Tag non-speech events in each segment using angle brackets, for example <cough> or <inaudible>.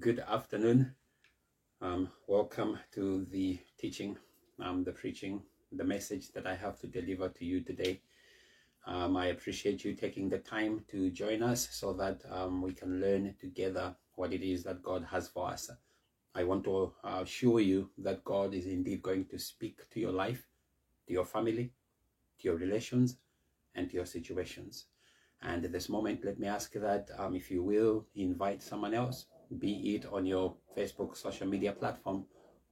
Good afternoon. Um, welcome to the teaching, um, the preaching, the message that I have to deliver to you today. Um, I appreciate you taking the time to join us so that um, we can learn together what it is that God has for us. I want to uh, assure you that God is indeed going to speak to your life, to your family, to your relations, and to your situations. And at this moment, let me ask that um, if you will invite someone else, be it on your Facebook social media platform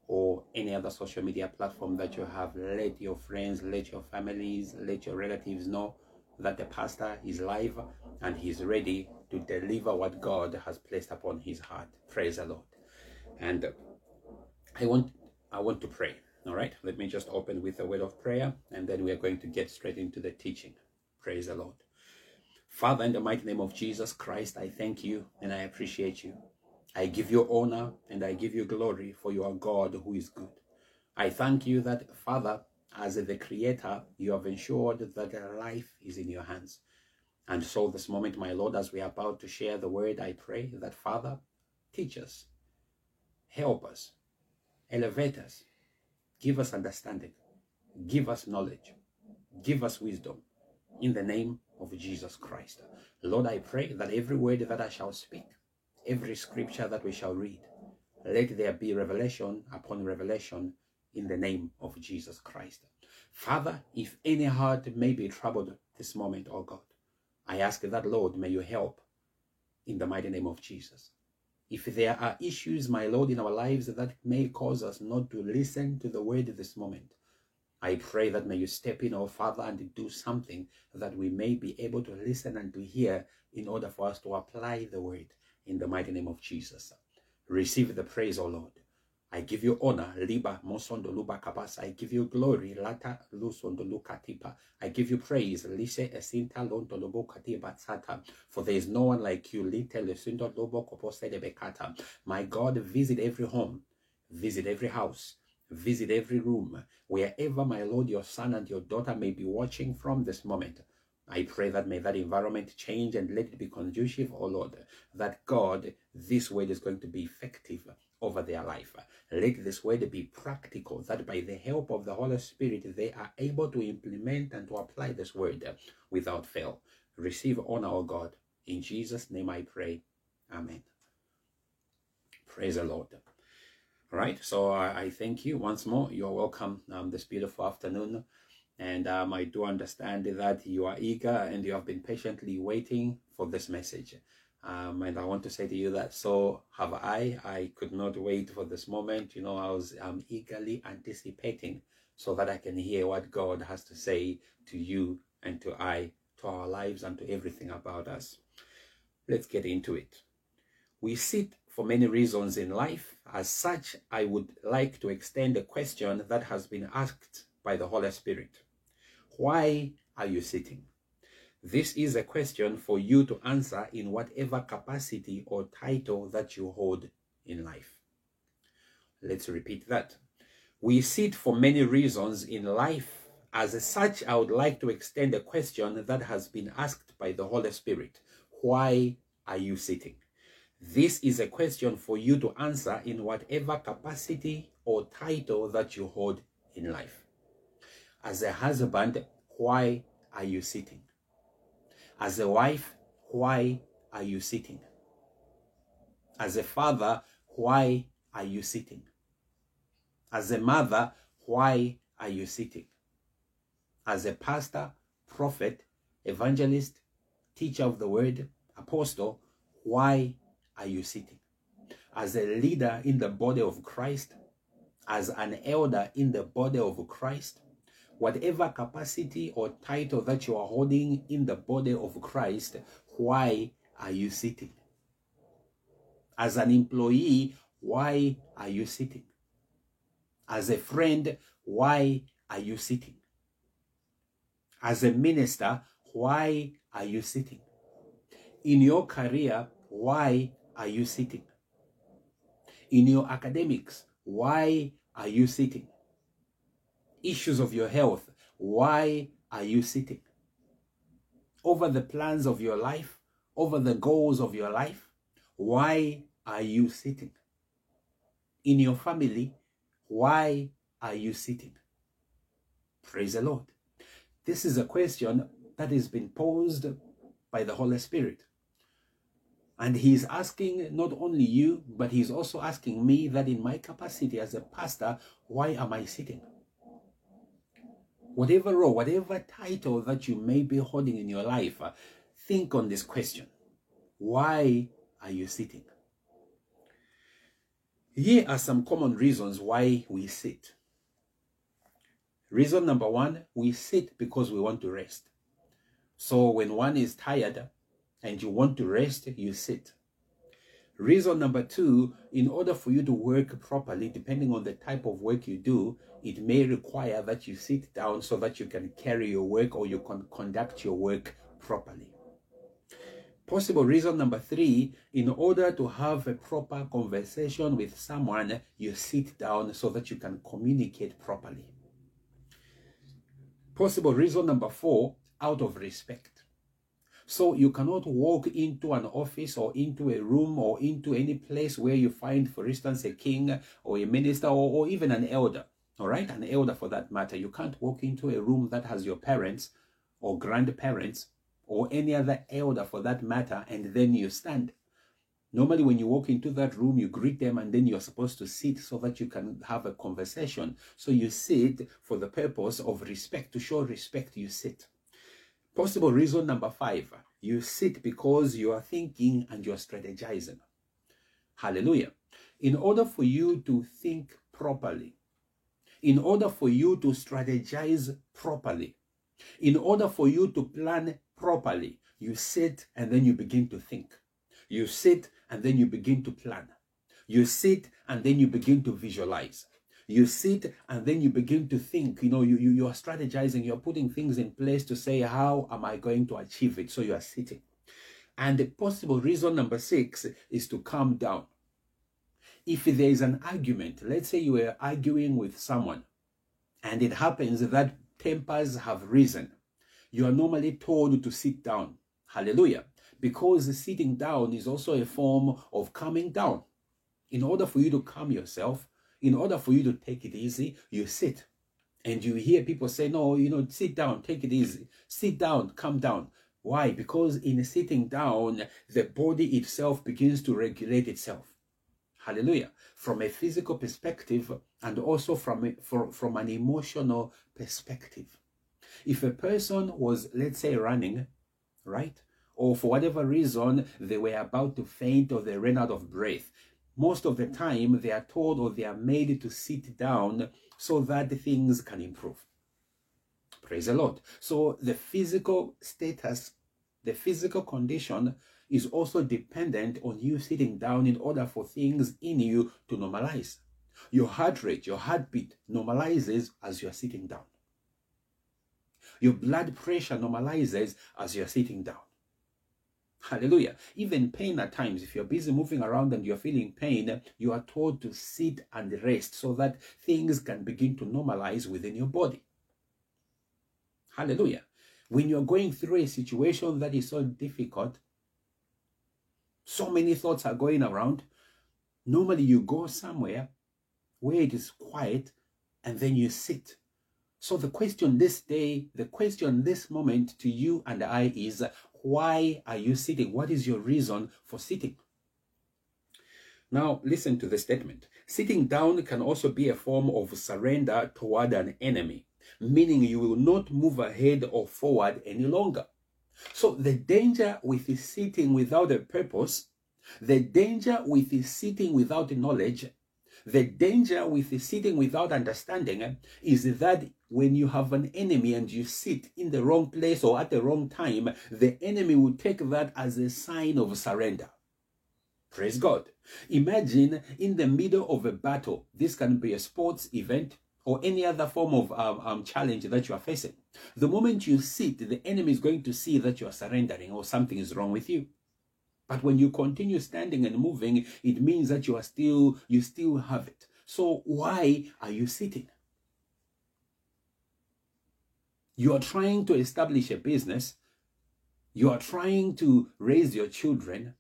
or any other social media platform that you have, let your friends, let your families, let your relatives know that the pastor is live and he's ready to deliver what God has placed upon his heart. Praise the Lord. And I want I want to pray. All right. Let me just open with a word of prayer and then we are going to get straight into the teaching. Praise the Lord. Father, in the mighty name of Jesus Christ, I thank you and I appreciate you. I give you honor and I give you glory for you are God who is good. I thank you that, Father, as the Creator, you have ensured that life is in your hands. And so, this moment, my Lord, as we are about to share the word, I pray that, Father, teach us, help us, elevate us, give us understanding, give us knowledge, give us wisdom in the name of Jesus Christ. Lord, I pray that every word that I shall speak, every scripture that we shall read, let there be revelation upon revelation in the name of Jesus Christ. Father, if any heart may be troubled this moment, oh God, I ask that, Lord, may you help in the mighty name of Jesus. If there are issues, my Lord, in our lives that may cause us not to listen to the word this moment, I pray that may you step in, oh Father, and do something that we may be able to listen and to hear in order for us to apply the word in the mighty name of Jesus. Receive the praise, O Lord. I give you honor, liba mosondo luba kabasa. I give you glory, lata lusondo lukatipa. I give you praise, lise esinta londo lobo katiba sata. For there is no one like you, lite lesundo lobo kopose bekata. My God, visit every home, visit every house, visit every room, wherever my Lord, your son and your daughter may be watching from this moment. I pray that may that environment change and let it be conducive, oh Lord, that God, this word is going to be effective over their life. Let this word be practical, that by the help of the Holy Spirit, they are able to implement and to apply this word without fail. Receive honor, O God. In Jesus' name I pray. Amen. Praise the Lord. All right, so I, I thank you once more. You're welcome um, this beautiful afternoon. And um, I do understand that you are eager and you have been patiently waiting for this message. Um, and I want to say to you that so have I. I could not wait for this moment. You know, I was um, eagerly anticipating so that I can hear what God has to say to you and to I, to our lives and to everything about us. Let's get into it. We sit for many reasons in life. As such, I would like to extend a question that has been asked by the Holy Spirit. Why are you sitting? This is a question for you to answer in whatever capacity or title that you hold in life. Let's repeat that. We sit for many reasons in life. As such, I would like to extend a question that has been asked by the Holy Spirit. Why are you sitting? This is a question for you to answer in whatever capacity or title that you hold in life. As a husband, why are you sitting? As a wife, why are you sitting? As a father, why are you sitting? As a mother, why are you sitting? As a pastor, prophet, evangelist, teacher of the word, apostle, why are you sitting? As a leader in the body of Christ, as an elder in the body of Christ, whatever capacity or title that you are holding in the body of Christ, why are you sitting? As an employee, why are you sitting? As a friend, why are you sitting? As a minister, why are you sitting? In your career, why are you sitting? In your academics, why are you sitting? Issues of your health, why are you sitting? Over the plans of your life, over the goals of your life, why are you sitting? In your family, why are you sitting? Praise the Lord. This is a question that has been posed by the Holy Spirit. And he's asking not only you, but he's also asking me that in my capacity as a pastor, why am I sitting? Whatever role, whatever title that you may be holding in your life, uh, think on this question. Why are you sitting? Here are some common reasons why we sit. Reason number one, we sit because we want to rest. So when one is tired and you want to rest, you sit. Reason number two, in order for you to work properly, depending on the type of work you do, it may require that you sit down so that you can carry your work or you can conduct your work properly. Possible reason number three, in order to have a proper conversation with someone, you sit down so that you can communicate properly. Possible reason number four, out of respect. So you cannot walk into an office or into a room or into any place where you find, for instance, a king or a minister or, or even an elder. All right, an elder for that matter. You can't walk into a room that has your parents or grandparents or any other elder for that matter and then you stand. Normally, when you walk into that room, you greet them and then you're supposed to sit so that you can have a conversation. So you sit for the purpose of respect, to show respect, you sit. Possible reason number five you sit because you are thinking and you are strategizing. Hallelujah. In order for you to think properly, in order for you to strategize properly, in order for you to plan properly, you sit and then you begin to think. You sit and then you begin to plan. You sit and then you begin to visualize you sit and then you begin to think you know you, you you are strategizing you're putting things in place to say how am i going to achieve it? So you are sitting. And the possible reason number six is to calm down. If there is an argument let's say you were arguing with someone and it happens that tempers have risen you are normally told to sit down. Hallelujah. Because sitting down is also a form of calming down. In order for you to calm yourself in order for you to take it easy, you sit. And you hear people say, no, you know, sit down, take it easy. Sit down, calm down. Why? Because in sitting down, the body itself begins to regulate itself. Hallelujah. From a physical perspective and also from, from, from an emotional perspective. If a person was, let's say, running, right? Or for whatever reason, they were about to faint or they ran out of breath most of the time they are told or they are made to sit down so that things can improve. Praise the Lord. So the physical status, the physical condition is also dependent on you sitting down in order for things in you to normalize. Your heart rate, your heartbeat normalizes as you are sitting down. Your blood pressure normalizes as you are sitting down. Hallelujah. Even pain at times, if you're busy moving around and you're feeling pain, you are told to sit and rest so that things can begin to normalize within your body. Hallelujah. When you're going through a situation that is so difficult, so many thoughts are going around, normally you go somewhere where it is quiet and then you sit. So the question this day, the question this moment to you and I is why are you sitting? What is your reason for sitting? Now, listen to the statement. Sitting down can also be a form of surrender toward an enemy, meaning you will not move ahead or forward any longer. So, the danger with sitting without a purpose, the danger with sitting without knowledge, the danger with sitting without understanding is that when you have an enemy and you sit in the wrong place or at the wrong time, the enemy will take that as a sign of surrender. Praise God. Imagine in the middle of a battle, this can be a sports event or any other form of um, um, challenge that you are facing. The moment you sit, the enemy is going to see that you are surrendering or something is wrong with you. But when you continue standing and moving, it means that you are still, you still have it. So why are you sitting? You are trying to establish a business. You are trying to raise your children.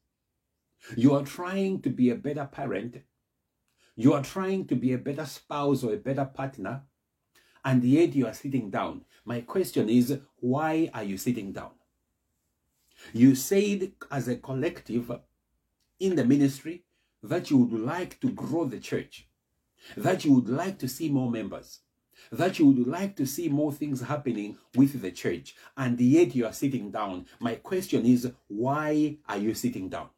You are trying to be a better parent. You are trying to be a better spouse or a better partner. And yet you are sitting down. My question is, why are you sitting down? You said as a collective in the ministry that you would like to grow the church, that you would like to see more members, that you would like to see more things happening with the church, and yet you are sitting down. My question is, why are you sitting down?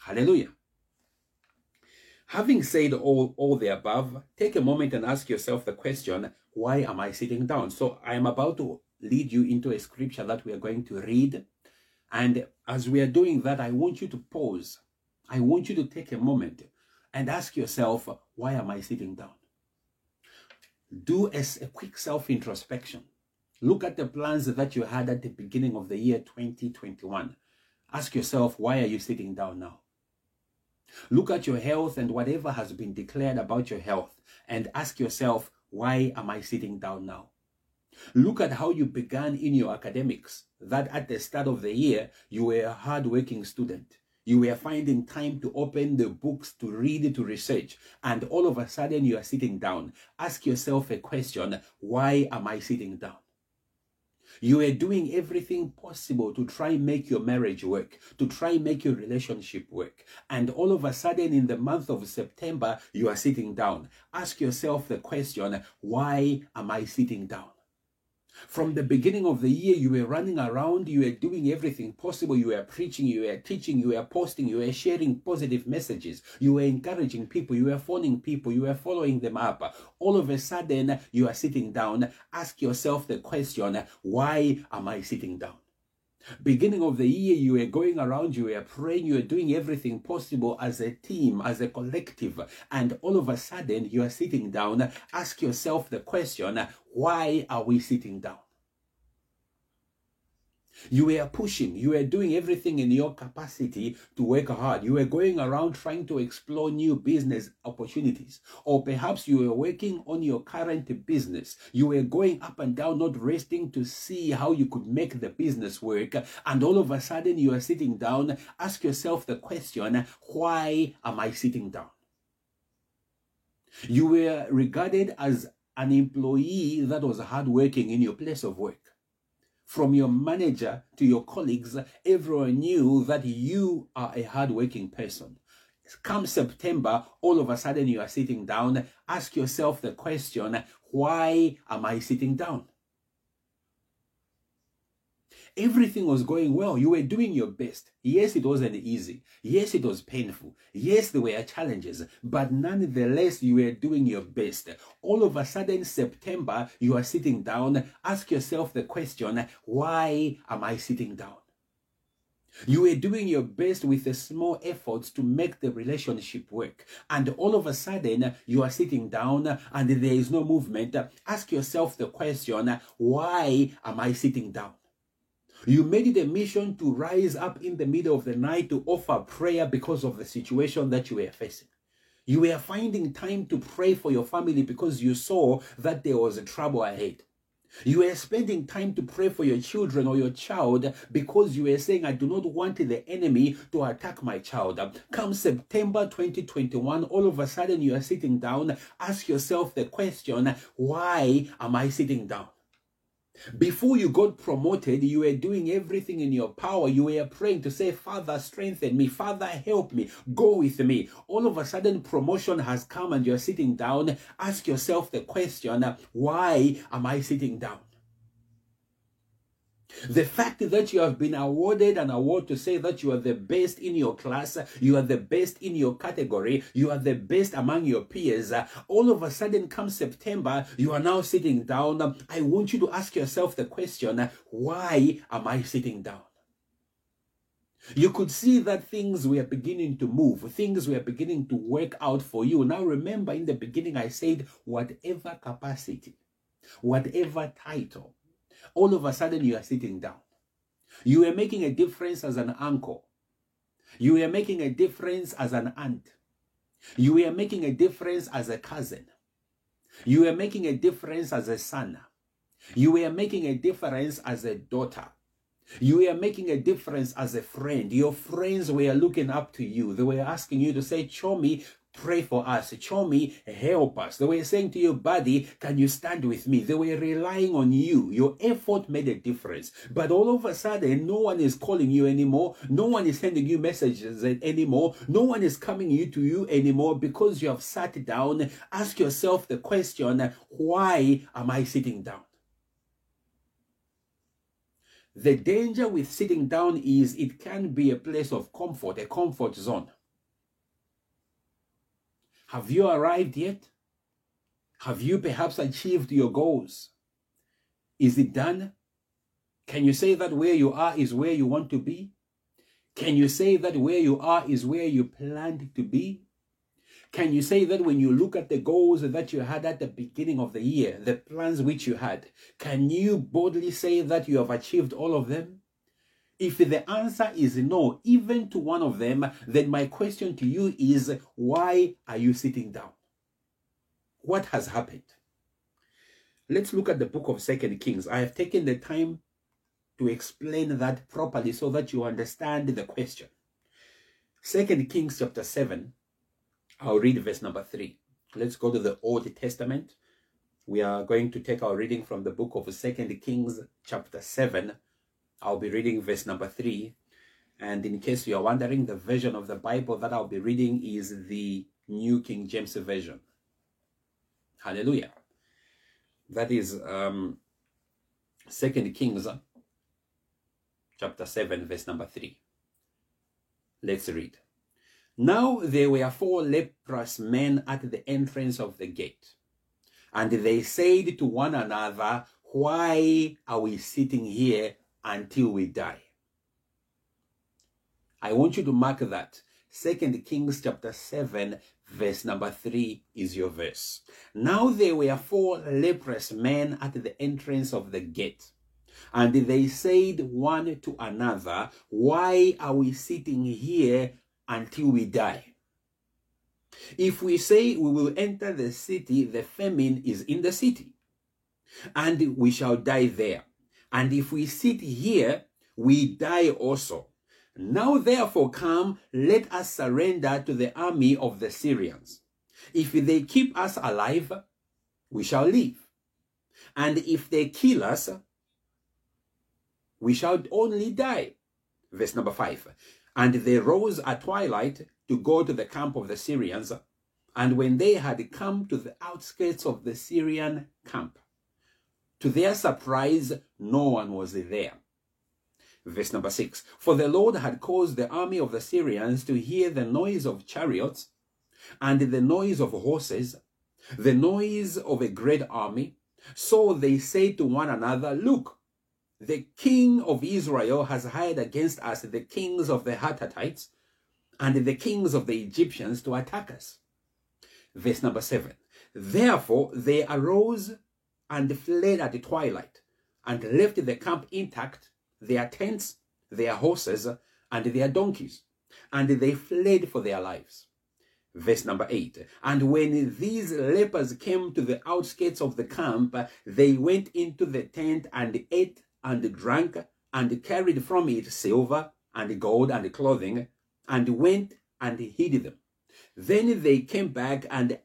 Hallelujah. Having said all, all the above, take a moment and ask yourself the question, why am I sitting down? So I am about to lead you into a scripture that we are going to read. And as we are doing that, I want you to pause. I want you to take a moment and ask yourself, why am I sitting down? Do a, a quick self introspection. Look at the plans that you had at the beginning of the year 2021. Ask yourself, why are you sitting down now? Look at your health and whatever has been declared about your health and ask yourself, why am I sitting down now? Look at how you began in your academics, that at the start of the year, you were a hardworking student. You were finding time to open the books, to read, to research, and all of a sudden you are sitting down. Ask yourself a question why am I sitting down? You are doing everything possible to try and make your marriage work, to try and make your relationship work. And all of a sudden, in the month of September, you are sitting down. Ask yourself the question why am I sitting down? From the beginning of the year, you were running around, you were doing everything possible. You were preaching, you were teaching, you were posting, you were sharing positive messages, you were encouraging people, you were phoning people, you were following them up. All of a sudden, you are sitting down. Ask yourself the question why am I sitting down? Beginning of the year, you were going around, you were praying, you were doing everything possible as a team, as a collective, and all of a sudden you are sitting down. Ask yourself the question why are we sitting down? You were pushing, you were doing everything in your capacity to work hard. You were going around trying to explore new business opportunities. Or perhaps you were working on your current business. You were going up and down, not resting to see how you could make the business work. And all of a sudden, you are sitting down. Ask yourself the question why am I sitting down? You were regarded as an employee that was hardworking in your place of work from your manager to your colleagues, everyone knew that you are a hardworking person. Come September, all of a sudden you are sitting down. Ask yourself the question why am I sitting down? Everything was going well. You were doing your best. Yes, it wasn't easy. Yes, it was painful. Yes, there were challenges, but nonetheless, you were doing your best. All of a sudden, September, you are sitting down. Ask yourself the question why am I sitting down? You were doing your best with the small efforts to make the relationship work. And all of a sudden, you are sitting down and there is no movement. Ask yourself the question why am I sitting down? You made it a mission to rise up in the middle of the night to offer prayer because of the situation that you were facing. You were finding time to pray for your family because you saw that there was a trouble ahead. You were spending time to pray for your children or your child because you were saying, I do not want the enemy to attack my child. Come September 2021, all of a sudden you are sitting down. Ask yourself the question, why am I sitting down? Before you got promoted, you were doing everything in your power. You were praying to say, Father, strengthen me. Father, help me. Go with me. All of a sudden, promotion has come and you're sitting down. Ask yourself the question, why am I sitting down? The fact that you have been awarded an award to say that you are the best in your class, you are the best in your category, you are the best among your peers, all of a sudden come September, you are now sitting down. I want you to ask yourself the question, why am I sitting down? You could see that things were beginning to move, things were beginning to work out for you. Now, remember, in the beginning, I said, whatever capacity, whatever title, all of a sudden you are sitting down. You are making a difference as an uncle. You are making a difference as an aunt. You are making a difference as a cousin. You are making a difference as a son. You are making a difference as a daughter. You were making a difference as a friend. Your friends were looking up to you. They were asking you to say, Chomi, pray for us. Chomi, help us. They were saying to your buddy, can you stand with me? They were relying on you. Your effort made a difference. But all of a sudden, no one is calling you anymore. No one is sending you messages anymore. No one is coming to you anymore because you have sat down. Ask yourself the question, why am I sitting down? The danger with sitting down is it can be a place of comfort, a comfort zone. Have you arrived yet? Have you perhaps achieved your goals? Is it done? Can you say that where you are is where you want to be? Can you say that where you are is where you planned to be? Can you say that when you look at the goals that you had at the beginning of the year, the plans which you had, can you boldly say that you have achieved all of them? If the answer is no, even to one of them, then my question to you is why are you sitting down? What has happened? Let's look at the book of Second Kings. I have taken the time to explain that properly so that you understand the question. Second Kings chapter 7, I'll read verse number 3. Let's go to the Old Testament. We are going to take our reading from the book of Second Kings chapter 7 I'll be reading verse number three. And in case you are wondering, the version of the Bible that I'll be reading is the New King James Version. Hallelujah. That is um, Second Kings chapter 7, verse number 3. Let's read. Now there were four leprous men at the entrance of the gate. And they said to one another, Why are we sitting here until we die. I want you to mark that. Second Kings chapter 7, verse number 3 is your verse. Now there were four leprous men at the entrance of the gate. And they said one to another, Why are we sitting here until we die? If we say we will enter the city, the famine is in the city, and we shall die there. And if we sit here, we die also. Now therefore come, let us surrender to the army of the Syrians. If they keep us alive, we shall live. And if they kill us, we shall only die. Verse number five. And they rose at twilight to go to the camp of the Syrians. And when they had come to the outskirts of the Syrian camp, to their surprise, no one was there. Verse number six. For the Lord had caused the army of the Syrians to hear the noise of chariots and the noise of horses, the noise of a great army. So they said to one another, Look, the king of Israel has hired against us the kings of the Hittites and the kings of the Egyptians to attack us. Verse number seven. Therefore they arose and fled at the twilight, and left the camp intact, their tents, their horses, and their donkeys, and they fled for their lives. Verse number 8 And when these lepers came to the outskirts of the camp, they went into the tent and ate and drank and carried from it silver and gold and clothing and went and hid them. Then they came back and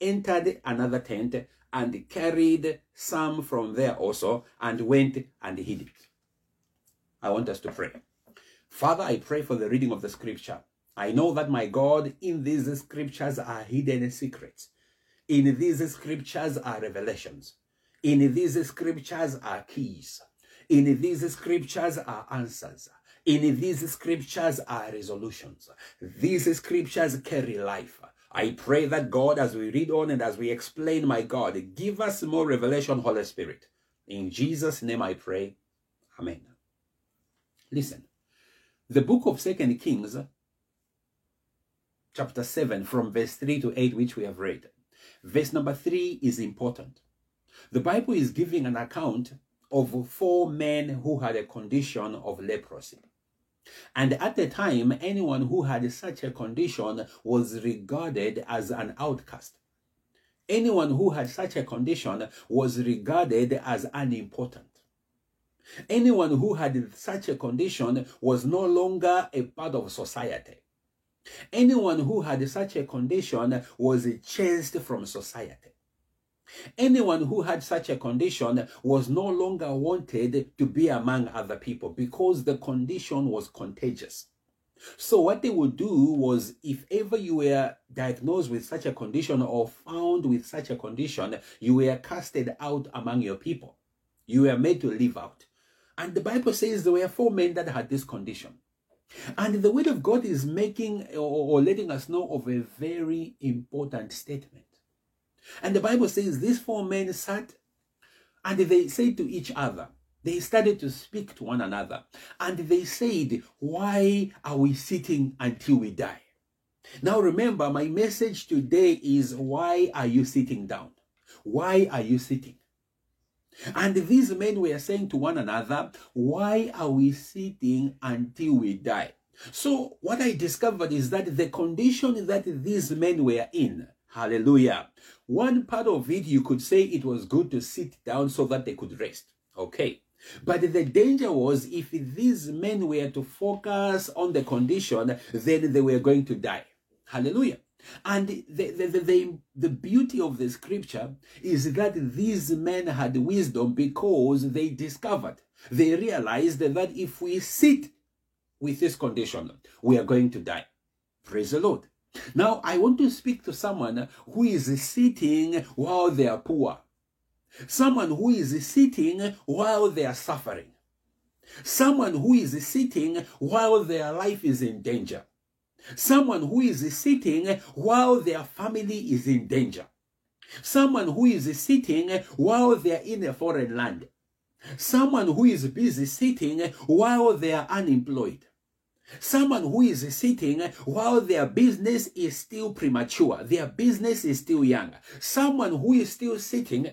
entered another tent and carried some from there also and went and hid it. I want us to pray. Father, I pray for the reading of the scripture. I know that my God, in these scriptures are hidden secrets. In these scriptures are revelations. In these scriptures are keys. In these scriptures are answers. In these scriptures are resolutions. These scriptures carry life. I pray that God, as we read on and as we explain, my God, give us more revelation, Holy Spirit. In Jesus' name I pray. Amen. Listen, the book of Second Kings, chapter 7, from verse 3 to 8, which we have read. Verse number 3 is important. The Bible is giving an account of four men who had a condition of leprosy. And at the time, anyone who had such a condition was regarded as an outcast. Anyone who had such a condition was regarded as unimportant. Anyone who had such a condition was no longer a part of society. Anyone who had such a condition was chased from society. Anyone who had such a condition was no longer wanted to be among other people because the condition was contagious. So, what they would do was, if ever you were diagnosed with such a condition or found with such a condition, you were casted out among your people. You were made to live out. And the Bible says there were four men that had this condition. And the Word of God is making or letting us know of a very important statement. And the Bible says these four men sat and they said to each other, they started to speak to one another and they said, Why are we sitting until we die? Now remember, my message today is why are you sitting down? Why are you sitting? And these men were saying to one another, Why are we sitting until we die? So, what I discovered is that the condition that these men were in, hallelujah, one part of it you could say it was good to sit down so that they could rest. Okay. But the danger was if these men were to focus on the condition, then they were going to die. Hallelujah. And the, the, the, the, beauty of the scripture is that these men had wisdom because they discovered, they realized that if we sit with this condition, we are going to die. Praise the Lord. Now, I want to speak to someone who is sitting while they are poor. Someone who is sitting while they are suffering. Someone who is sitting while their life is in danger. Someone who is sitting while their family is in danger. Someone who is sitting while they are in a foreign land. Someone who is busy sitting while they are unemployed. Someone who is sitting while their business is still premature, their business is still young. Someone who is still sitting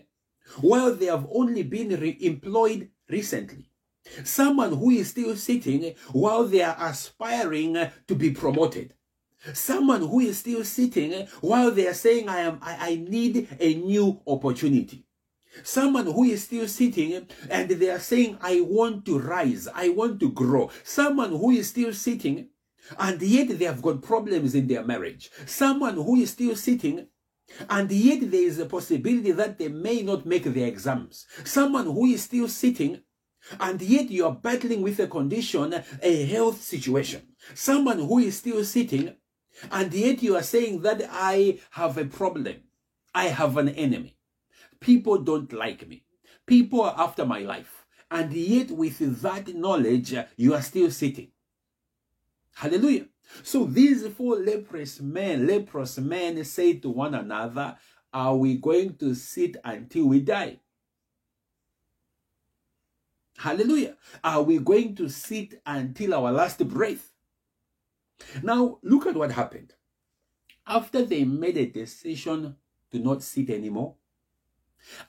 while they have only been re- employed recently. Someone who is still sitting while they are aspiring to be promoted. Someone who is still sitting while they are saying, I am I, I need a new opportunity. Someone who is still sitting and they are saying, I want to rise, I want to grow. Someone who is still sitting and yet they have got problems in their marriage. Someone who is still sitting and yet there is a possibility that they may not make the exams. Someone who is still sitting and yet you are battling with a condition, a health situation. Someone who is still sitting and yet you are saying that I have a problem. I have an enemy. People don't like me. People are after my life. And yet, with that knowledge, you are still sitting. Hallelujah. So these four leprous men, leprous men say to one another, Are we going to sit until we die? Hallelujah. Are we going to sit until our last breath? Now, look at what happened. After they made a decision to not sit anymore,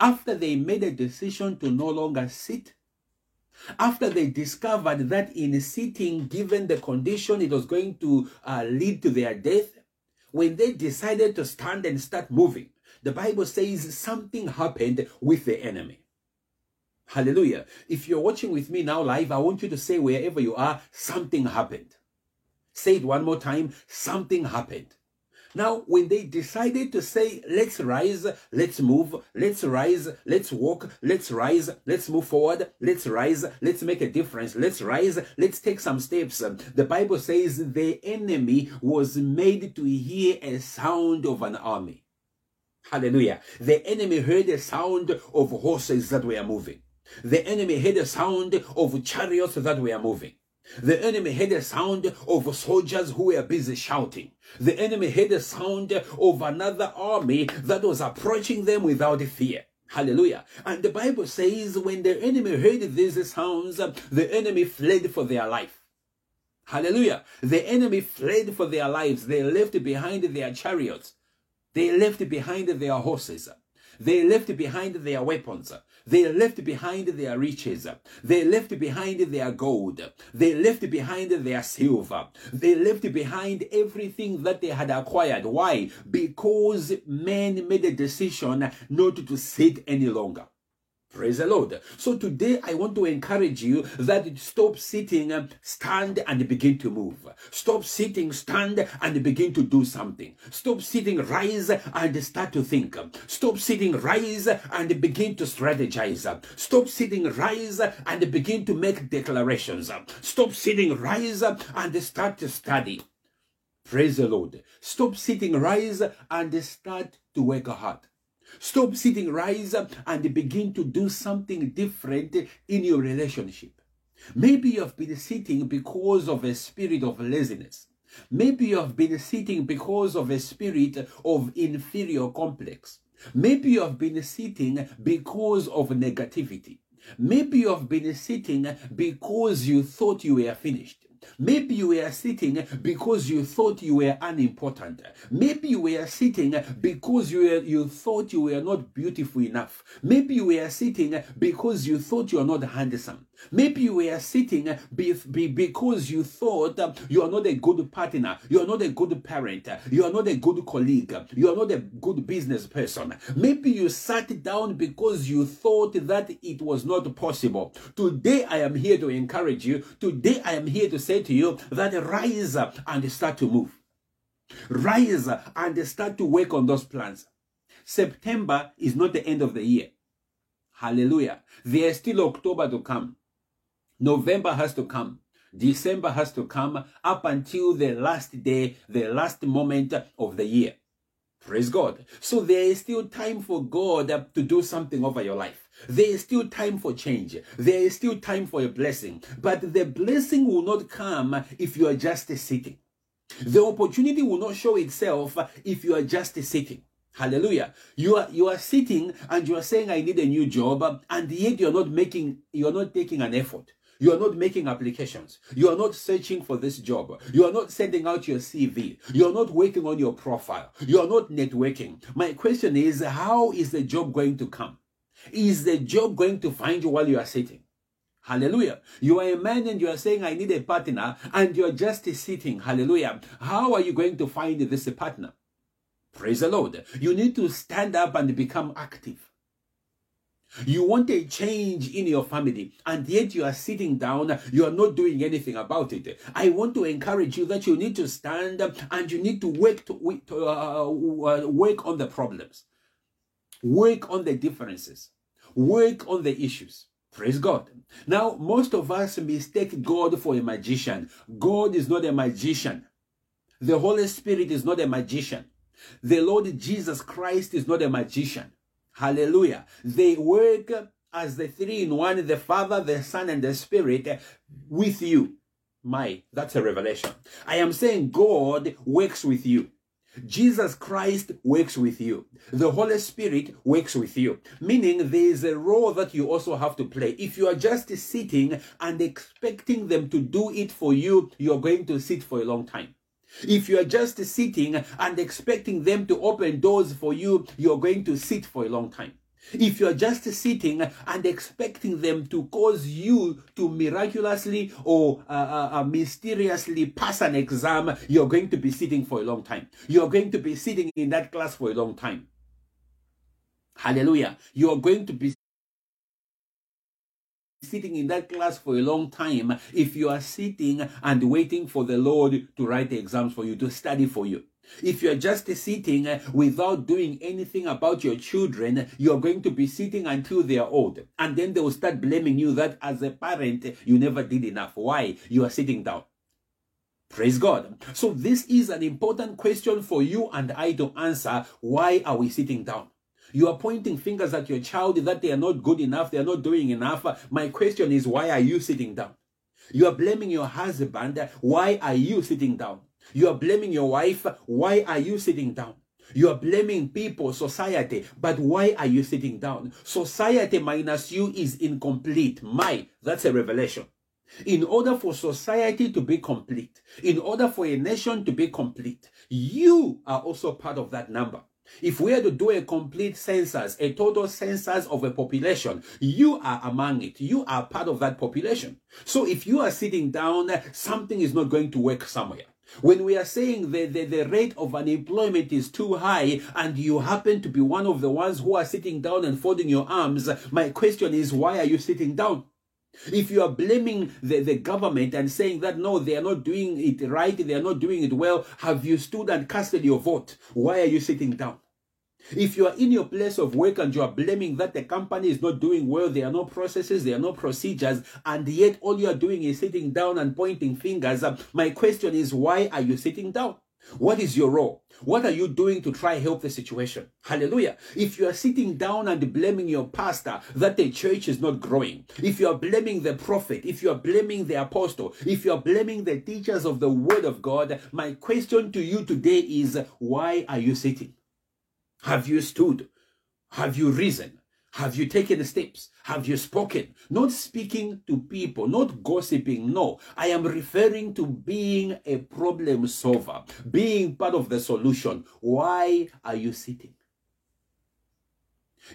after they made a decision to no longer sit, after they discovered that in sitting, given the condition, it was going to uh, lead to their death, when they decided to stand and start moving, the Bible says something happened with the enemy. Hallelujah. If you're watching with me now live, I want you to say wherever you are, something happened. Say it one more time, something happened. Now, when they decided to say, let's rise, let's move, let's rise, let's walk, let's rise, let's move forward, let's rise, let's make a difference, let's rise, let's take some steps. The Bible says the enemy was made to hear a sound of an army. Hallelujah. The enemy heard a sound of horses that were moving. The enemy heard a sound of chariots that were moving. The enemy heard a sound of soldiers who were busy shouting. The enemy heard a sound of another army that was approaching them without fear. Hallelujah. And the Bible says when the enemy heard these sounds, the enemy fled for their life. Hallelujah. The enemy fled for their lives. They left behind their chariots. They left behind their horses. They left behind their weapons. They left behind their riches. They left behind their gold. They left behind their silver. They left behind everything that they had acquired. Why? Because men made a decision not to sit any longer. Praise the Lord. So today I want to encourage you that stop sitting, um, stand and begin to move. Stop sitting, stand and begin to do something. Stop sitting, rise and start to think. Stop sitting, rise and begin to strategize. Stop sitting, rise and begin to make declarations. Stop sitting, rise and start to study. Praise the Lord. Stop sitting, rise and start to work hard. Stop sitting, rise up and begin to do something different in your relationship. Maybe you have been sitting because of a spirit of laziness. Maybe you have been sitting because of a spirit of inferior complex. Maybe you have been sitting because of negativity. Maybe you have been sitting because you thought you were finished. Maybe you were sitting because you thought you were unimportant. Maybe you were sitting because you, were, you thought you were not beautiful enough. Maybe you were sitting because you thought you are not handsome. Maybe you were sitting be, be, because you thought you are not a good partner, you are not a good parent, you are not a good colleague, you are not a good business person. Maybe you sat down because you thought that it was not possible. Today I am here to encourage you. Today I am here to say to you that rise and start to move. Rise and start to work on those plans. September is not the end of the year. Hallelujah. There is still October to come. November has to come. December has to come up until the last day, the last moment of the year. Praise God. So there is still time for God to do something over your life. There is still time for change. There is still time for a blessing. But the blessing will not come if you are just sitting. The opportunity will not show itself if you are just sitting. Hallelujah. You are you are sitting and you are saying I need a new job and yet you're not making you're not taking an effort. You are not making applications. You are not searching for this job. You are not sending out your CV. You are not working on your profile. You are not networking. My question is, how is the job going to come? Is the job going to find you while you are sitting? Hallelujah. You are a man and you are saying, I need a partner, and you are just sitting. Hallelujah. How are you going to find this partner? Praise the Lord. You need to stand up and become active. You want a change in your family, and yet you are sitting down, you are not doing anything about it. I want to encourage you that you need to stand and you need to work to, uh, uh, work on the problems, work on the differences, work on the issues. Praise God. Now, most of us mistake God for a magician. God is not a magician. The Holy Spirit is not a magician. The Lord Jesus Christ is not a magician. Hallelujah. They work as the three in one, the Father, the Son, and the Spirit eh, with you. My, that's a revelation. I am saying God works with you. Jesus Christ works with you. The Holy Spirit works with you. Meaning there is a role that you also have to play. If you are just sitting and expecting them to do it for you, you're going to sit for a long time. If you are just sitting and expecting them to open doors for you, you're going to sit for a long time. If you're just sitting and expecting them to cause you to miraculously or uh, uh, uh, mysteriously pass an exam, you're going to be sitting for a long time. You're going to be sitting in that class for a long time. Hallelujah. You're going to be sitting in that class for a long time if you are sitting and waiting for the Lord to write the exams for you, to study for you. If you're just sitting without doing anything about your children, you're going to be sitting until they are old. And then they will start blaming you that as a parent, you never did enough. Why? You are sitting down. Praise God. So this is an important question for you and I to answer. Why are we sitting down? You are pointing fingers at your child that they are not good enough, they are not doing enough. My question is, why are you sitting down? You are blaming your husband. Why are you sitting down? You are blaming your wife. Why are you sitting down? You are blaming people, society, but why are you sitting down? Society minus you is incomplete. My, that's a revelation. In order for society to be complete, in order for a nation to be complete, you are also part of that number. If we are to do a complete census, a total census of a population, you are among it. You are part of that population. So if you are sitting down, something is not going to work somewhere. When we are saying that the, the rate of unemployment is too high and you happen to be one of the ones who are sitting down and folding your arms, my question is, why are you sitting down? If you are blaming the, the government and saying that no, they are not doing it right, they are not doing it well, have you stood and casted your vote? Why are you sitting down? If you are in your place of work and you are blaming that the company is not doing well, there are no processes, there are no procedures, and yet all you are doing is sitting down and pointing fingers, uh, my question is, why are you sitting down? What is your role? What are you doing to try help the situation? Hallelujah. If you are sitting down and blaming your pastor that the church is not growing, if you are blaming the prophet, if you are blaming the apostle, if you are blaming the teachers of the word of God, my question to you today is why are you sitting? Have you stood? Have you risen? Have you taken the steps? Have you spoken? Not speaking to people, not gossiping. No, I am referring to being a problem solver, being part of the solution. Why are you sitting?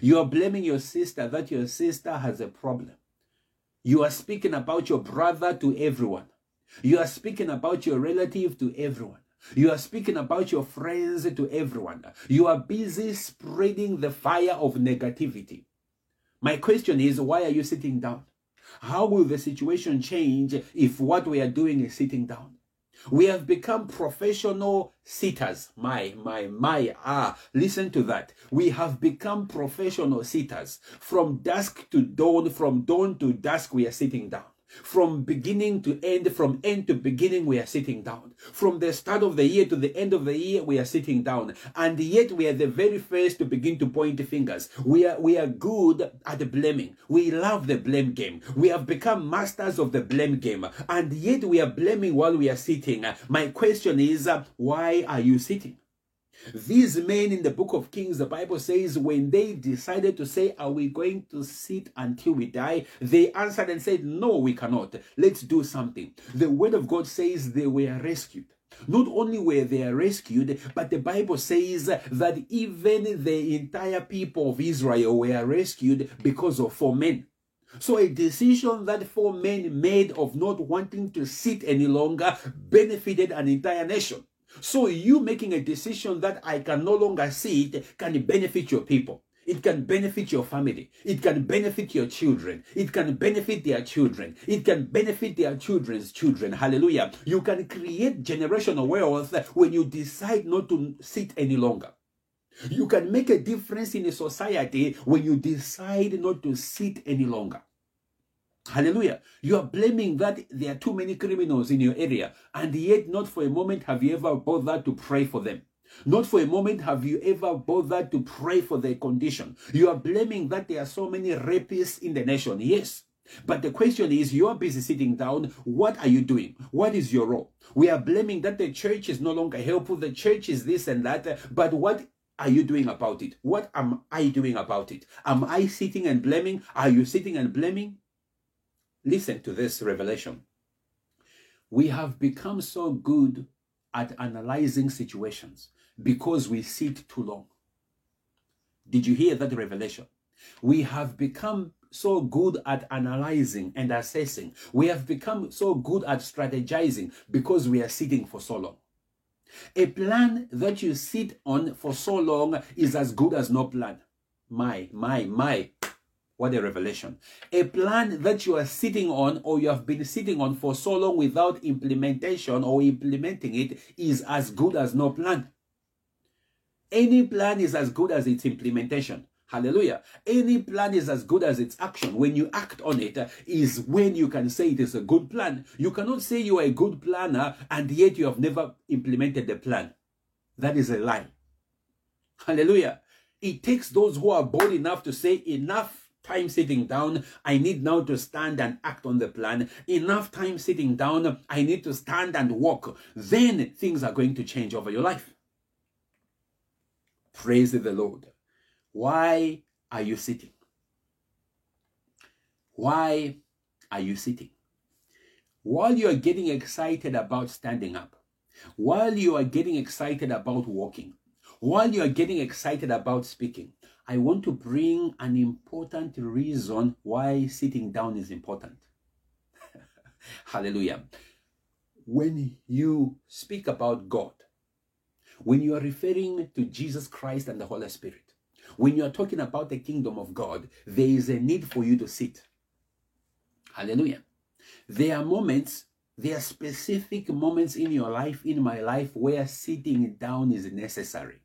You are blaming your sister that your sister has a problem. You are speaking about your brother to everyone. You are speaking about your relative to everyone. You are speaking about your friends to everyone. You are busy spreading the fire of negativity. My question is, why are you sitting down? How will the situation change if what we are doing is sitting down? We have become professional sitters. My, my, my, ah, listen to that. We have become professional sitters. From dusk to dawn, from dawn to dusk, we are sitting down. From beginning to end, from end to beginning, we are sitting down. From the start of the year to the end of the year, we are sitting down. And yet we are the very first to begin to point fingers. We are, we are good at blaming. We love the blame game. We have become masters of the blame game. And yet we are blaming while we are sitting. My question is, uh, why are you sitting? These men in the book of Kings, the Bible says, when they decided to say, Are we going to sit until we die? They answered and said, No, we cannot. Let's do something. The word of God says they were rescued. Not only were they rescued, but the Bible says that even the entire people of Israel were rescued because of four men. So a decision that four men made of not wanting to sit any longer benefited an entire nation. So you making a decision that I can no longer see it can benefit your people. It can benefit your family. It can benefit your children. It can benefit their children. It can benefit their children's children. Hallelujah. You can create generational wealth when you decide not to sit any longer. You can make a difference in a society when you decide not to sit any longer. Hallelujah. You are blaming that there are too many criminals in your area, and yet not for a moment have you ever bothered to pray for them. Not for a moment have you ever bothered to pray for their condition. You are blaming that there are so many rapists in the nation. Yes. But the question is, you are busy sitting down. What are you doing? What is your role? We are blaming that the church is no longer helpful. The church is this and that. But what are you doing about it? What am I doing about it? Am I sitting and blaming? Are you sitting and blaming? Listen to this revelation. We have become so good at analyzing situations because we sit too long. Did you hear that revelation? We have become so good at analyzing and assessing. We have become so good at strategizing because we are sitting for so long. A plan that you sit on for so long is as good as no plan. My, my, my. What a revelation. A plan that you are sitting on or you have been sitting on for so long without implementation or implementing it is as good as no plan. Any plan is as good as its implementation. Hallelujah. Any plan is as good as its action. When you act on it, is when you can say it is a good plan. You cannot say you are a good planner and yet you have never implemented the plan. That is a lie. Hallelujah. It takes those who are bold enough to say, enough time sitting down. I need now to stand and act on the plan. Enough time sitting down. I need to stand and walk. Then things are going to change over your life. Praise the Lord. Why are you sitting? Why are you sitting? While you are getting excited about standing up, while you are getting excited about walking, while you are getting excited about speaking, I want to bring an important reason why sitting down is important. <laughs> Hallelujah. when you speak about God, when you are referring to Jesus Christ and the Holy Spirit, when you are talking about the kingdom of God, there is a need for you to sit. Hallelujah. There are moments, there are specific moments in your life, in my life, where sitting down is necessary.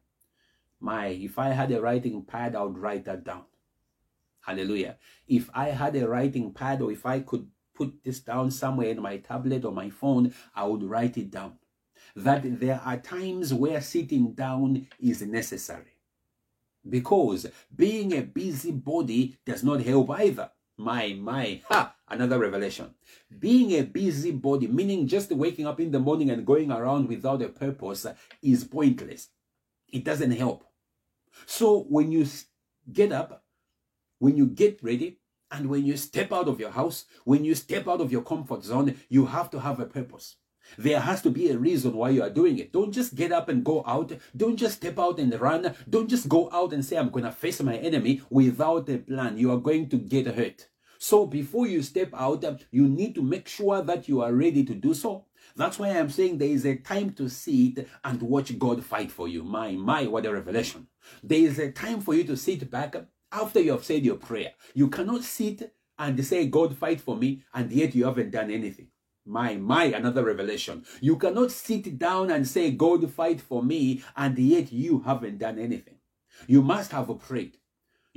My, if I had a writing pad, I would write that down. Hallelujah. If I had a writing pad or if I could put this down somewhere in my tablet or my phone, I would write it down. That there are times where sitting down is necessary. Because being a busybody does not help either. My, my, ha, another revelation. Being a busybody, meaning just waking up in the morning and going around without a purpose, is pointless. It doesn't help. So when you get up, when you get ready, and when you step out of your house, when you step out of your comfort zone, you have to have a purpose. There has to be a reason why you are doing it. Don't just get up and go out. Don't just step out and run. Don't just go out and say, I'm going to face my enemy without a plan. You are going to get hurt. So before you step out, you need to make sure that you are ready to do so. That's why I'm saying there is a time to sit and watch God fight for you. My, my, what a revelation. There is a time for you to sit back after you have said your prayer. You cannot sit and say, God fight for me, and yet you haven't done anything. My, my, another revelation. You cannot sit down and say, God fight for me, and yet you haven't done anything. You must have prayed.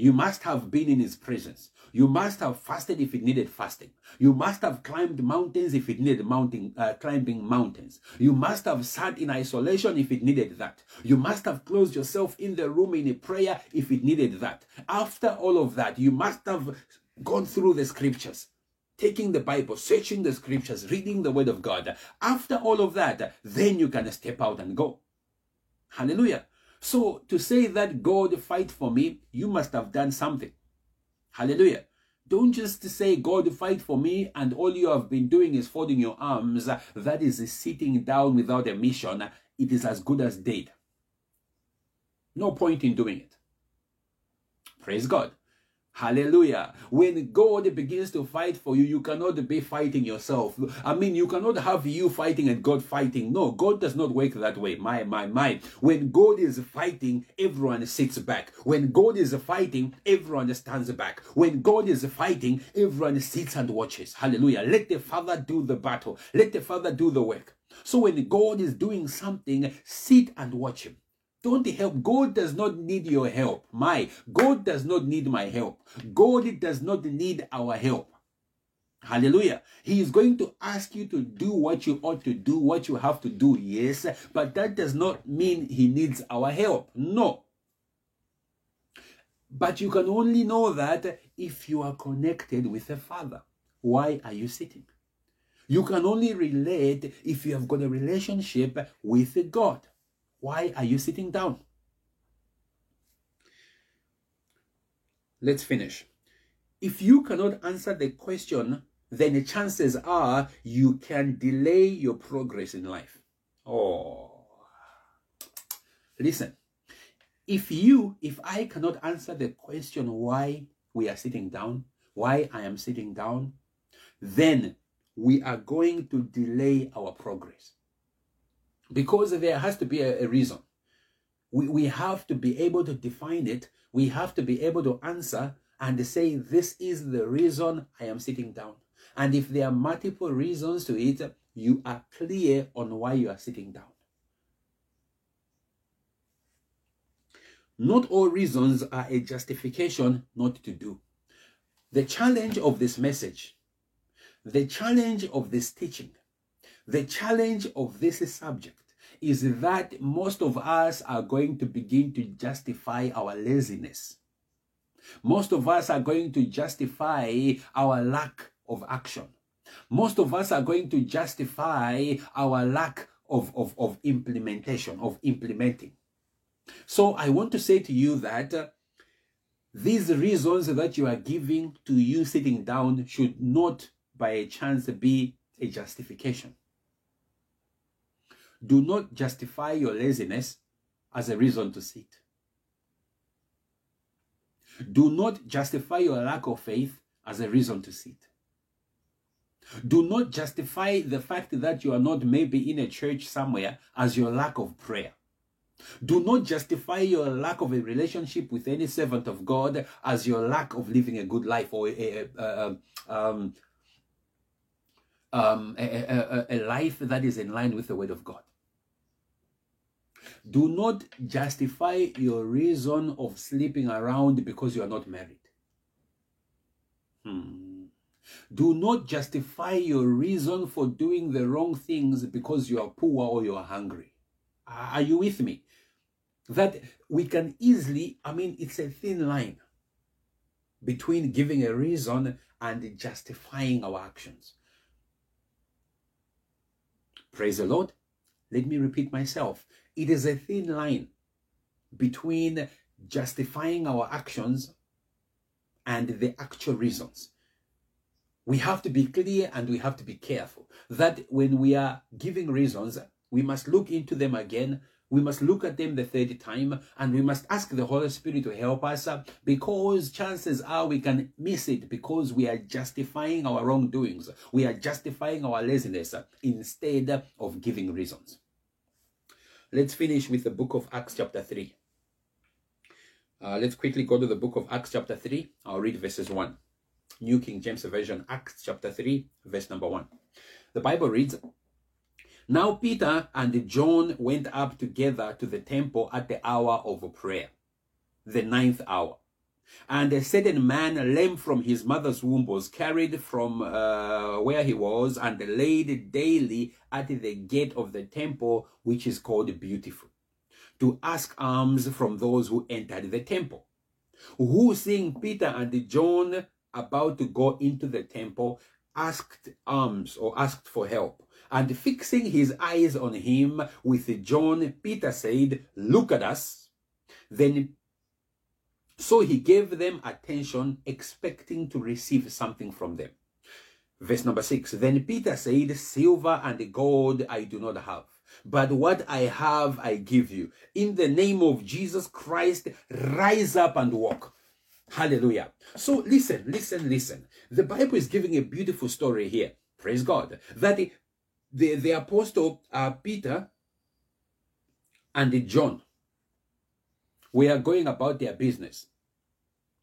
You must have been in his presence. You must have fasted if it needed fasting. You must have climbed mountains if it needed mountain, uh, climbing mountains. You must have sat in isolation if it needed that. You must have closed yourself in the room in a prayer if it needed that. After all of that, you must have gone through the scriptures taking the Bible, searching the scriptures, reading the word of God. After all of that, then you can step out and go. Hallelujah. So to say that God fight for me, you must have done something. Hallelujah. Don't just say, God, fight for me, and all you have been doing is folding your arms. That is sitting down without a mission. It is as good as dead. No point in doing it. Praise God. Hallelujah. When God begins to fight for you, you cannot be fighting yourself. I mean, you cannot have you fighting and God fighting. No, God does not work that way. My, my, my. When God is fighting, everyone sits back. When God is fighting, everyone stands back. When God is fighting, everyone sits and watches. Hallelujah. Let the Father do the battle. Let the Father do the work. So when God is doing something, sit and watch Him. Don't help. God does not need your help. My God does not need my help. God does not need our help. Hallelujah. He is going to ask you to do what you ought to do, what you have to do, yes, but that does not mean he needs our help. No. But you can only know that if you are connected with the Father. Why are you sitting? You can only relate if you have got a relationship with God. Why are you sitting down? Let's finish. If you cannot answer the question, then the chances are you can delay your progress in life. Oh, listen. If you, if I cannot answer the question why we are sitting down, why I am sitting down, then we are going to delay our progress because there has to be a, a reason. We, we have to be able to define it. We have to be able to answer and say, This is the reason I am sitting down. And if there are multiple reasons to it, you are clear on why you are sitting down. Not all reasons are a justification not to do. The challenge of this message, the challenge of this teaching, the challenge of this subject is that most of us are going to begin to justify our laziness. Most of us are going to justify our lack of action. Most of us are going to justify our lack of, of, of implementation, of implementing. So I want to say to you that uh, these reasons that you are giving to you sitting down should not by a chance be a justification. Do not justify your laziness as a reason to sit. Do not justify your lack of faith as a reason to sit. Do not justify the fact that you are not maybe in a church somewhere as your lack of prayer. Do not justify your lack of a relationship with any servant of God as your lack of living a good life or a, a, a um, um, a, a life that is in line with the Word of God. Do not justify your reason of sleeping around because you are not married. Hmm. Do not justify your reason for doing the wrong things because you are poor or you are hungry. Are you with me? That we can easily, I mean, it's a thin line between giving a reason and justifying our actions. Praise the Lord. Let me repeat myself. It is a thin line between justifying our actions and the actual reasons. We have to be clear and we have to be careful that when we are giving reasons, we must look into them again. We must look at them the third time and we must ask the Holy Spirit to help us uh, because chances are we can miss it because we are justifying our wrongdoings. We are justifying our laziness uh, instead of giving reasons. Let's finish with the book of Acts, chapter 3. Uh, let's quickly go to the book of Acts, chapter 3. I'll read verses 1. New King James Version, Acts, chapter 3, verse number 1. The Bible reads Now Peter and John went up together to the temple at the hour of prayer, the ninth hour. And a certain man, lame from his mother's womb, was carried from uh, where he was and laid daily at the gate of the temple, which is called Beautiful, to ask alms from those who entered the temple. Who, seeing Peter and John about to go into the temple, asked alms or asked for help. And fixing his eyes on him with John, Peter said, Look at us. Then so he gave them attention, expecting to receive something from them. Verse number six Then Peter said, Silver and gold I do not have, but what I have I give you. In the name of Jesus Christ, rise up and walk. Hallelujah. So listen, listen, listen. The Bible is giving a beautiful story here. Praise God. That the, the, the apostle uh, Peter and John were going about their business.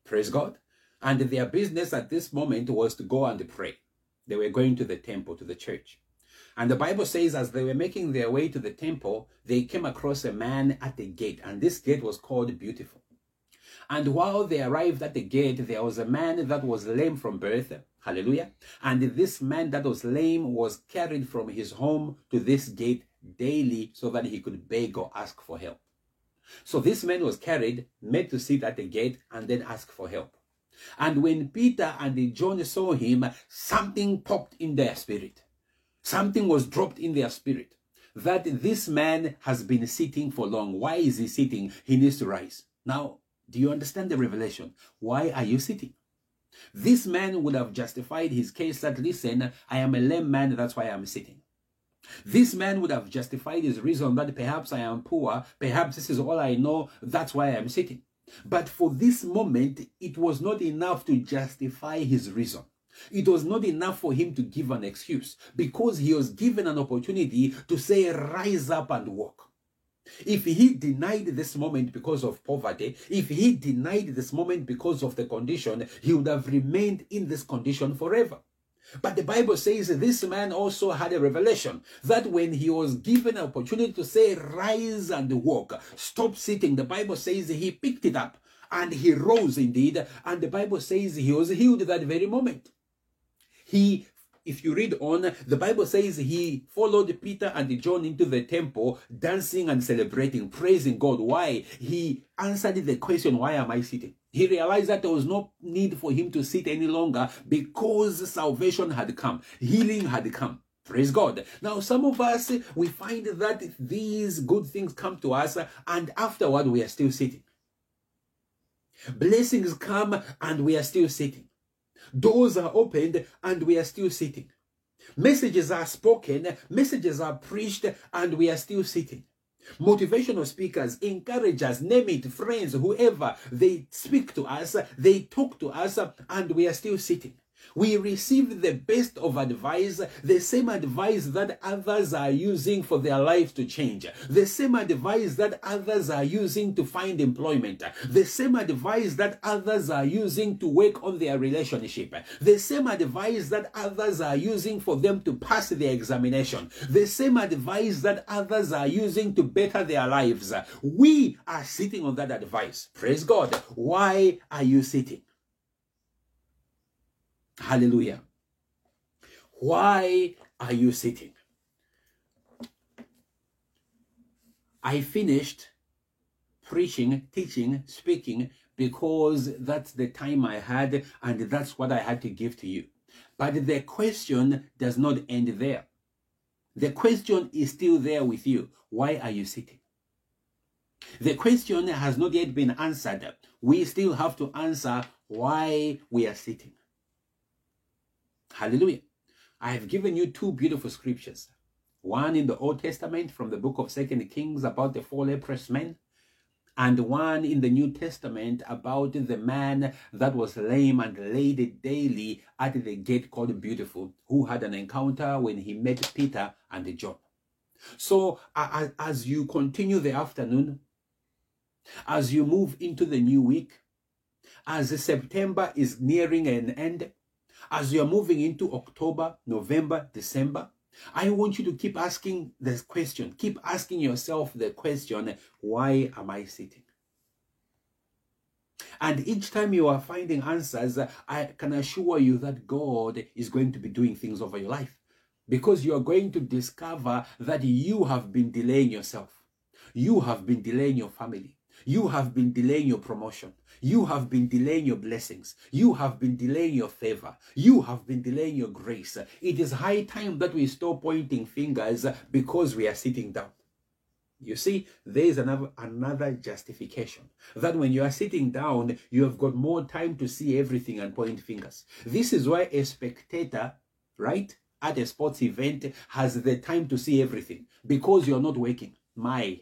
Praise God. And their business at this moment was to go and pray. They were going to the temple, to the church. And the Bible says, as they were making their way to the temple, they came across a man at the gate, and this gate was called Beautiful. And while they arrived at the gate, there was a man that was lame from birth. Hallelujah. And this man that was lame was carried from his home to this gate daily so that he could beg or ask for help. So this man was carried, made to sit at the gate, and then ask for help. And when Peter and John saw him, something popped in their spirit. Something was dropped in their spirit. That this man has been sitting for long. Why is he sitting? He needs to rise. Now, do you understand the revelation? Why are you sitting? This man would have justified his case that, listen, I am a lame man, that's why I'm sitting. This man would have justified his reason that perhaps I am poor, perhaps this is all I know, that's why I'm sitting. But for this moment, it was not enough to justify his reason. It was not enough for him to give an excuse because he was given an opportunity to say, Rise up and walk. If he denied this moment because of poverty, if he denied this moment because of the condition, he would have remained in this condition forever. But the Bible says this man also had a revelation that when he was given an opportunity to say, Rise and walk, stop sitting, the Bible says he picked it up and he rose indeed. And the Bible says he was healed that very moment. He if you read on, the Bible says he followed Peter and John into the temple, dancing and celebrating, praising God. Why? He answered the question, Why am I sitting? He realized that there was no need for him to sit any longer because salvation had come, healing had come. Praise God. Now, some of us, we find that these good things come to us and afterward we are still sitting. Blessings come and we are still sitting. Doors are opened and we are still sitting. Messages are spoken, messages are preached, and we are still sitting. Motivational speakers, encouragers, name it, friends, whoever, they speak to us, they talk to us, and we are still sitting. We receive the best of advice, the same advice that others are using for their life to change, the same advice that others are using to find employment, the same advice that others are using to work on their relationship, the same advice that others are using for them to pass their examination, the same advice that others are using to better their lives. We are sitting on that advice. Praise God. Why are you sitting? Hallelujah. Why are you sitting? I finished preaching, teaching, speaking because that's the time I had and that's what I had to give to you. But the question does not end there. The question is still there with you. Why are you sitting? The question has not yet been answered. We still have to answer why we are sitting. Hallelujah. I have given you two beautiful scriptures. One in the Old Testament from the book of Second Kings about the four leprous men, and one in the New Testament about the man that was lame and laid daily at the gate called Beautiful, who had an encounter when he met Peter and John. So, as you continue the afternoon, as you move into the new week, as September is nearing an end, as you're moving into October, November, December, I want you to keep asking this question. Keep asking yourself the question, why am I sitting? And each time you are finding answers, I can assure you that God is going to be doing things over your life because you are going to discover that you have been delaying yourself. You have been delaying your family. You have been delaying your promotion. You have been delaying your blessings. You have been delaying your favor. You have been delaying your grace. It is high time that we stop pointing fingers because we are sitting down. You see, there is another, another justification that when you are sitting down, you have got more time to see everything and point fingers. This is why a spectator, right, at a sports event has the time to see everything because you're not working. My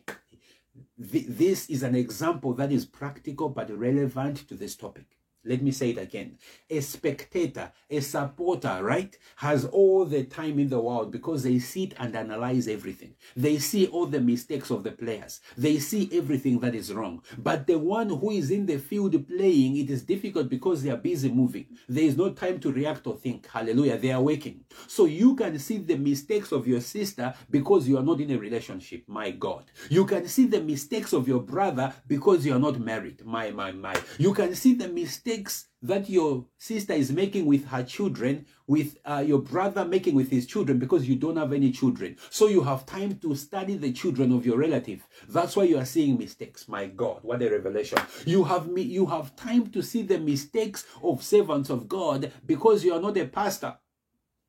this is an example that is practical but relevant to this topic. Let me say it again. A spectator, a supporter, right, has all the time in the world because they sit and analyze everything. They see all the mistakes of the players. They see everything that is wrong. But the one who is in the field playing, it is difficult because they are busy moving. There is no time to react or think. Hallelujah. They are working. So you can see the mistakes of your sister because you are not in a relationship. My God. You can see the mistakes of your brother because you are not married. My, my, my. You can see the mistakes mistakes that your sister is making with her children, with uh, your brother making with his children, because you don't have any children. So you have time to study the children of your relative. That's why you are seeing mistakes. My God, what a revelation! You have me. You have time to see the mistakes of servants of God because you are not a pastor.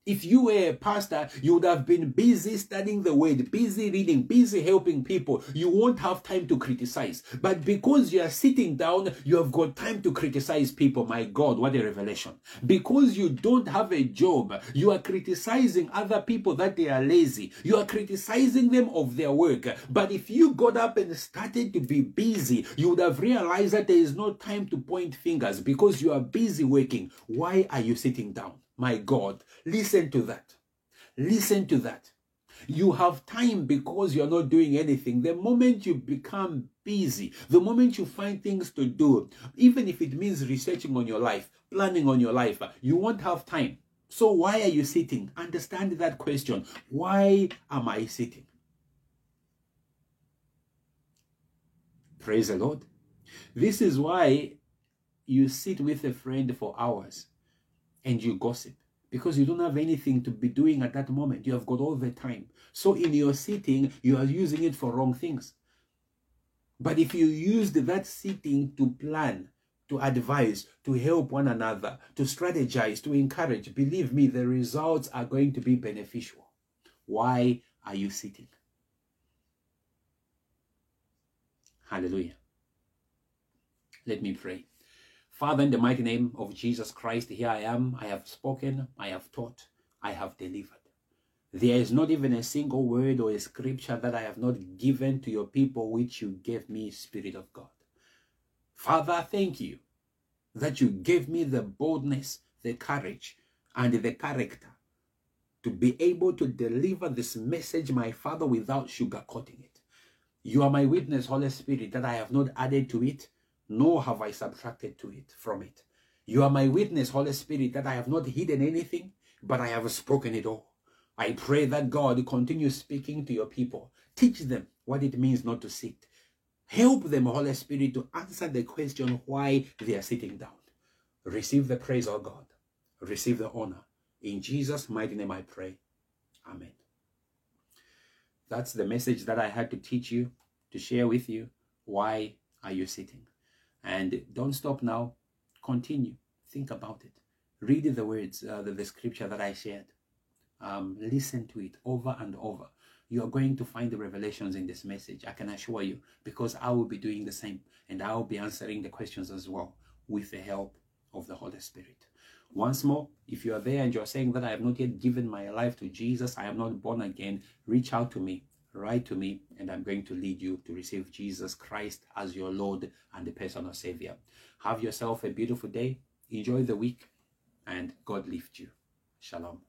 If you were a pastor, you would have been busy studying the word, busy reading, busy helping people. You won't have time to criticize. But because you are sitting down, you have got time to criticize people. My God, what a revelation. Because you don't have a job, you are criticizing other people that they are lazy. You are criticizing them of their work. But if you got up and started to be busy, you would have realized that there is no time to point fingers because you are busy working. Why are you sitting down? My God, listen to that. Listen to that. You have time because you're not doing anything. The moment you become busy, the moment you find things to do, even if it means researching on your life, planning on your life, you won't have time. So why are you sitting? Understand that question. Why am I sitting? Praise the Lord. This is why you sit with a friend for hours and you gossip because you don't have anything to be doing at that moment. You have got all the time. So in your sitting, you are using it for wrong things. But if you used that sitting to plan, to advise, to help one another, to strategize, to encourage, believe me, the results are going to be beneficial. Why are you sitting? Hallelujah. Let me pray. Father, in the mighty name of Jesus Christ, here I am. I have spoken, I have taught, I have delivered. There is not even a single word or a scripture that I have not given to your people, which you gave me, Spirit of God. Father, thank you that you gave me the boldness the courage and the character to be able to deliver this message, my Father, without sugarcoating it. You are my witness, Holy Spirit, that I have not added to it, nor have I subtracted to it from it. You are my witness, Holy Spirit, that I have not hidden anything, but I have spoken it all. I pray that God continue speaking to your people. Teach them what it means not to sit. Help them, Holy Spirit, to answer the question why they are sitting down. Receive the praise, of God. Receive the honor. In Jesus' mighty name I pray. Amen. That's the message that I had to teach you, to share with you. Why are you sitting? And don't stop now. Continue. Think about it. Read the words, uh, the, the scripture that I shared. Um, listen to it over and over. You are going to find the revelations in this message, I can assure you, because I will be doing the same and I will be answering the questions as well with the help of the Holy Spirit. Once more, if you are there and you're saying that I have not yet given my life to Jesus, I am not born again, reach out to me, write to me, and I'm going to lead you to receive Jesus Christ as your Lord and the personal Savior. Have yourself a beautiful day, enjoy the week, and God lift you. Shalom.